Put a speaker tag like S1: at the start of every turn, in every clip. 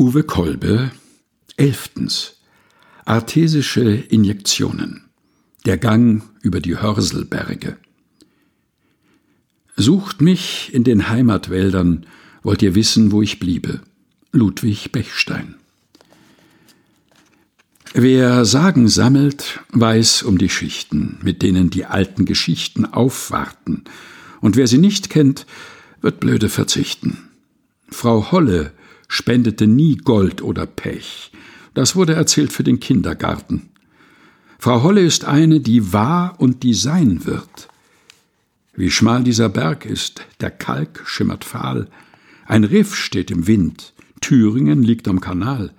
S1: Uwe Kolbe Elftens. Artesische Injektionen. Der Gang über die Hörselberge. Sucht mich in den Heimatwäldern, wollt ihr wissen, wo ich bliebe. Ludwig Bechstein. Wer Sagen sammelt, weiß um die Schichten, mit denen die alten Geschichten aufwarten, und wer sie nicht kennt, wird blöde verzichten. Frau Holle spendete nie Gold oder Pech. Das wurde erzählt für den Kindergarten. Frau Holle ist eine, die war und die sein wird. Wie schmal dieser Berg ist, der Kalk schimmert fahl, ein Riff steht im Wind, Thüringen liegt am Kanal.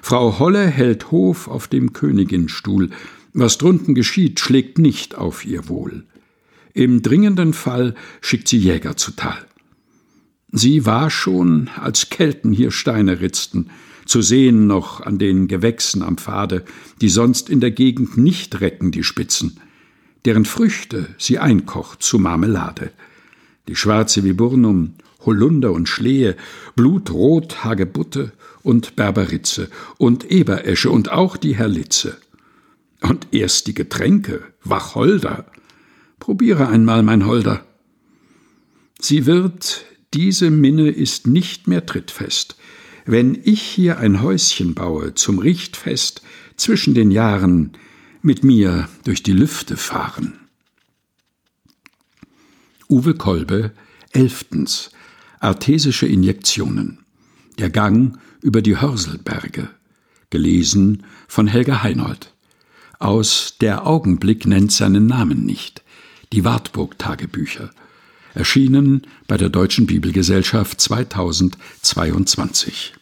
S1: Frau Holle hält Hof auf dem Königinstuhl, was drunten geschieht, schlägt nicht auf ihr Wohl. Im dringenden Fall schickt sie Jäger zu Tal. Sie war schon, als Kelten hier Steine ritzten, zu sehen noch an den Gewächsen am Pfade, die sonst in der Gegend nicht recken die Spitzen, deren Früchte sie einkocht zu Marmelade. Die schwarze Viburnum, Holunder und Schlehe, Blutrot Hagebutte und Berberitze und Eberesche und auch die Herlitze. Und erst die Getränke, Wacholder. Probiere einmal, mein Holder. Sie wird diese Minne ist nicht mehr trittfest. Wenn ich hier ein Häuschen baue zum Richtfest zwischen den Jahren, mit mir durch die Lüfte fahren. Uwe Kolbe, elftens, Artesische Injektionen. Der Gang über die Hörselberge. Gelesen von Helga Heinold. Aus Der Augenblick nennt seinen Namen nicht. Die Wartburg-Tagebücher erschienen bei der Deutschen Bibelgesellschaft 2022.